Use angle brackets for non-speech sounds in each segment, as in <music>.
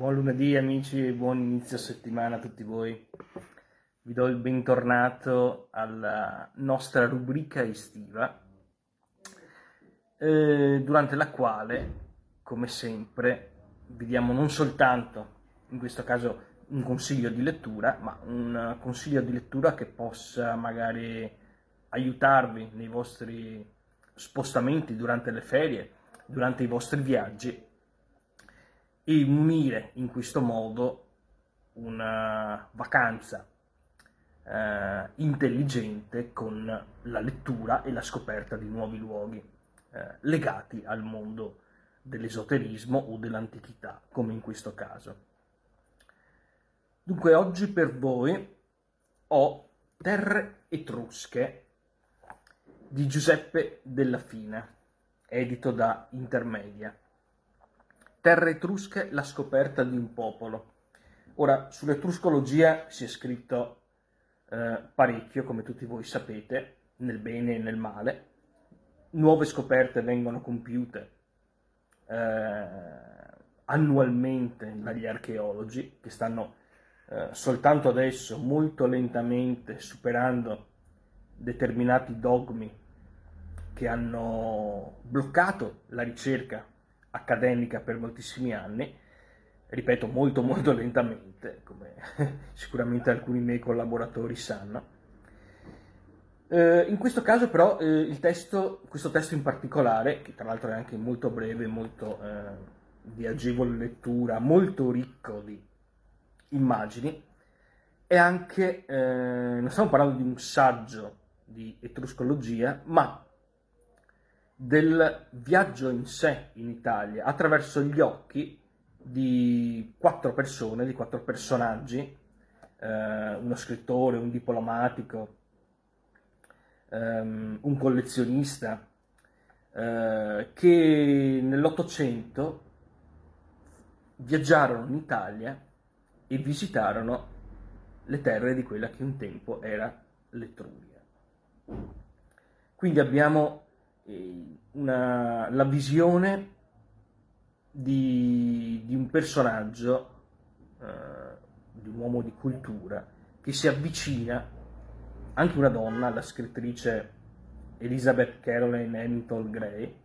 Buon lunedì amici e buon inizio settimana a tutti voi. Vi do il bentornato alla nostra rubrica estiva, eh, durante la quale, come sempre, vi diamo non soltanto, in questo caso, un consiglio di lettura, ma un consiglio di lettura che possa magari aiutarvi nei vostri spostamenti durante le ferie, durante i vostri viaggi e unire in questo modo una vacanza eh, intelligente con la lettura e la scoperta di nuovi luoghi eh, legati al mondo dell'esoterismo o dell'antichità, come in questo caso. Dunque oggi per voi ho Terre Etrusche di Giuseppe Della Fina, edito da Intermedia. Terre etrusche, la scoperta di un popolo. Ora, sull'etruscologia si è scritto eh, parecchio, come tutti voi sapete, nel bene e nel male. Nuove scoperte vengono compiute eh, annualmente dagli archeologi, che stanno eh, soltanto adesso molto lentamente superando determinati dogmi che hanno bloccato la ricerca accademica per moltissimi anni, ripeto molto molto lentamente, come <laughs> sicuramente alcuni miei collaboratori sanno. Eh, in questo caso però eh, testo, questo testo in particolare, che tra l'altro è anche molto breve, molto eh, di agevole lettura, molto ricco di immagini, è anche, eh, non stiamo parlando di un saggio di etruscologia, ma del viaggio in sé in Italia attraverso gli occhi di quattro persone, di quattro personaggi, eh, uno scrittore, un diplomatico, ehm, un collezionista, eh, che nell'Ottocento viaggiarono in Italia e visitarono le terre di quella che un tempo era l'Etruria. Quindi abbiamo una, la visione di, di un personaggio, uh, di un uomo di cultura, che si avvicina, anche una donna, la scrittrice Elizabeth Caroline Hamilton Gray,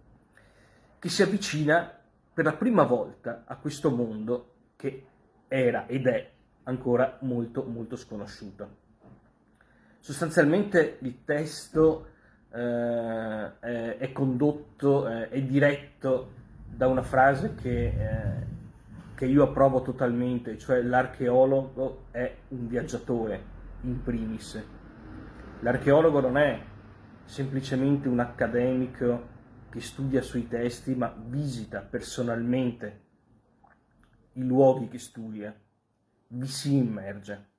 che si avvicina per la prima volta a questo mondo che era ed è ancora molto molto sconosciuto. Sostanzialmente il testo eh, è, condotto, eh, è diretto da una frase che, eh, che io approvo totalmente, cioè l'archeologo è un viaggiatore in primis. L'archeologo non è semplicemente un accademico che studia sui testi, ma visita personalmente i luoghi che studia, vi si immerge.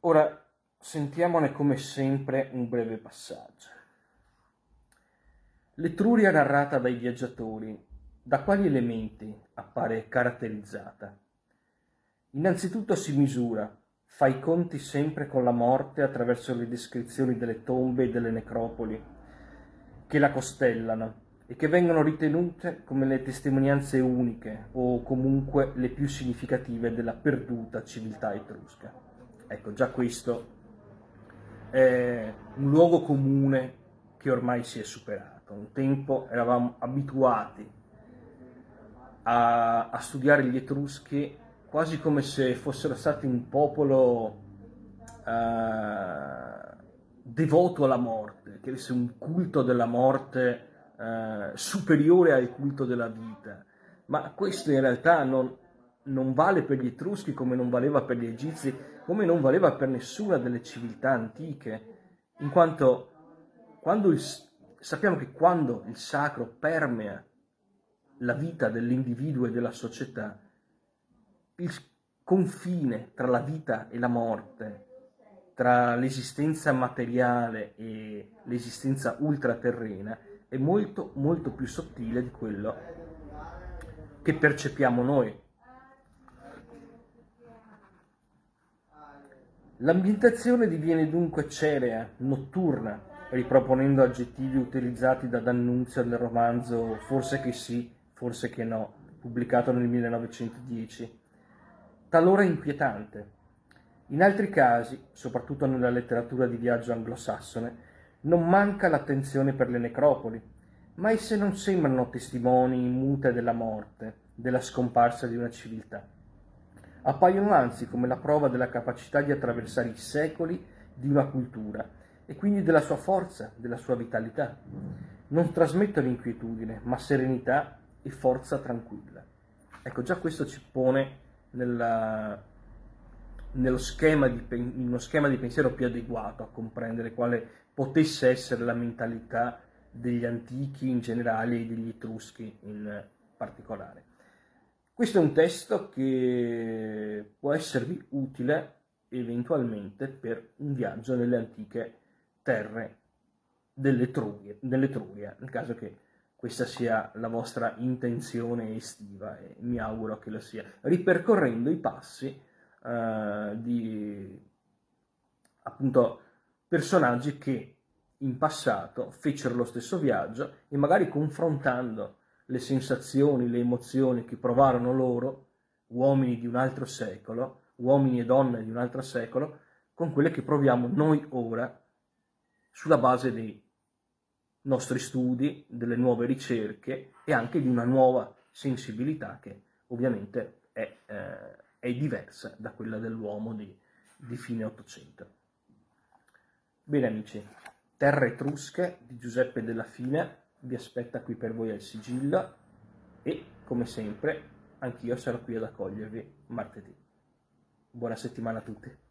Ora, Sentiamone come sempre un breve passaggio. L'Etruria narrata dai viaggiatori, da quali elementi appare caratterizzata? Innanzitutto si misura, fa i conti sempre con la morte attraverso le descrizioni delle tombe e delle necropoli che la costellano e che vengono ritenute come le testimonianze uniche o comunque le più significative della perduta civiltà etrusca. Ecco, già questo è un luogo comune che ormai si è superato. Un tempo eravamo abituati a, a studiare gli Etruschi quasi come se fossero stati un popolo uh, devoto alla morte, che avesse un culto della morte uh, superiore al culto della vita. Ma questo in realtà non, non vale per gli Etruschi come non valeva per gli Egizi, come non valeva per nessuna delle civiltà antiche, in quanto il, sappiamo che quando il sacro permea la vita dell'individuo e della società, il confine tra la vita e la morte, tra l'esistenza materiale e l'esistenza ultraterrena, è molto molto più sottile di quello che percepiamo noi. L'ambientazione diviene dunque cerea, notturna, riproponendo aggettivi utilizzati da D'Annunzio nel romanzo Forse che sì, forse che no, pubblicato nel 1910, talora inquietante. In altri casi, soprattutto nella letteratura di viaggio anglosassone, non manca l'attenzione per le necropoli, ma esse non sembrano testimoni mute della morte, della scomparsa di una civiltà. Appaiono anzi come la prova della capacità di attraversare i secoli di una cultura e quindi della sua forza, della sua vitalità. Non trasmettono inquietudine, ma serenità e forza tranquilla. Ecco, già questo ci pone nella, nello schema di, in uno schema di pensiero più adeguato a comprendere quale potesse essere la mentalità degli antichi in generale e degli etruschi in particolare. Questo è un testo che esservi utile eventualmente per un viaggio nelle antiche terre dell'Etruria, nel caso che questa sia la vostra intenzione estiva e mi auguro che lo sia, ripercorrendo i passi uh, di appunto personaggi che in passato fecero lo stesso viaggio e magari confrontando le sensazioni, le emozioni che provarono loro, uomini di un altro secolo, uomini e donne di un altro secolo, con quelle che proviamo noi ora sulla base dei nostri studi, delle nuove ricerche e anche di una nuova sensibilità che ovviamente è, eh, è diversa da quella dell'uomo di, di fine Ottocento. Bene amici, Terre Etrusche di Giuseppe Della Fine vi aspetta qui per voi al sigillo e, come sempre, anch'io sarò qui ad accogliervi martedì. Buona settimana a tutti.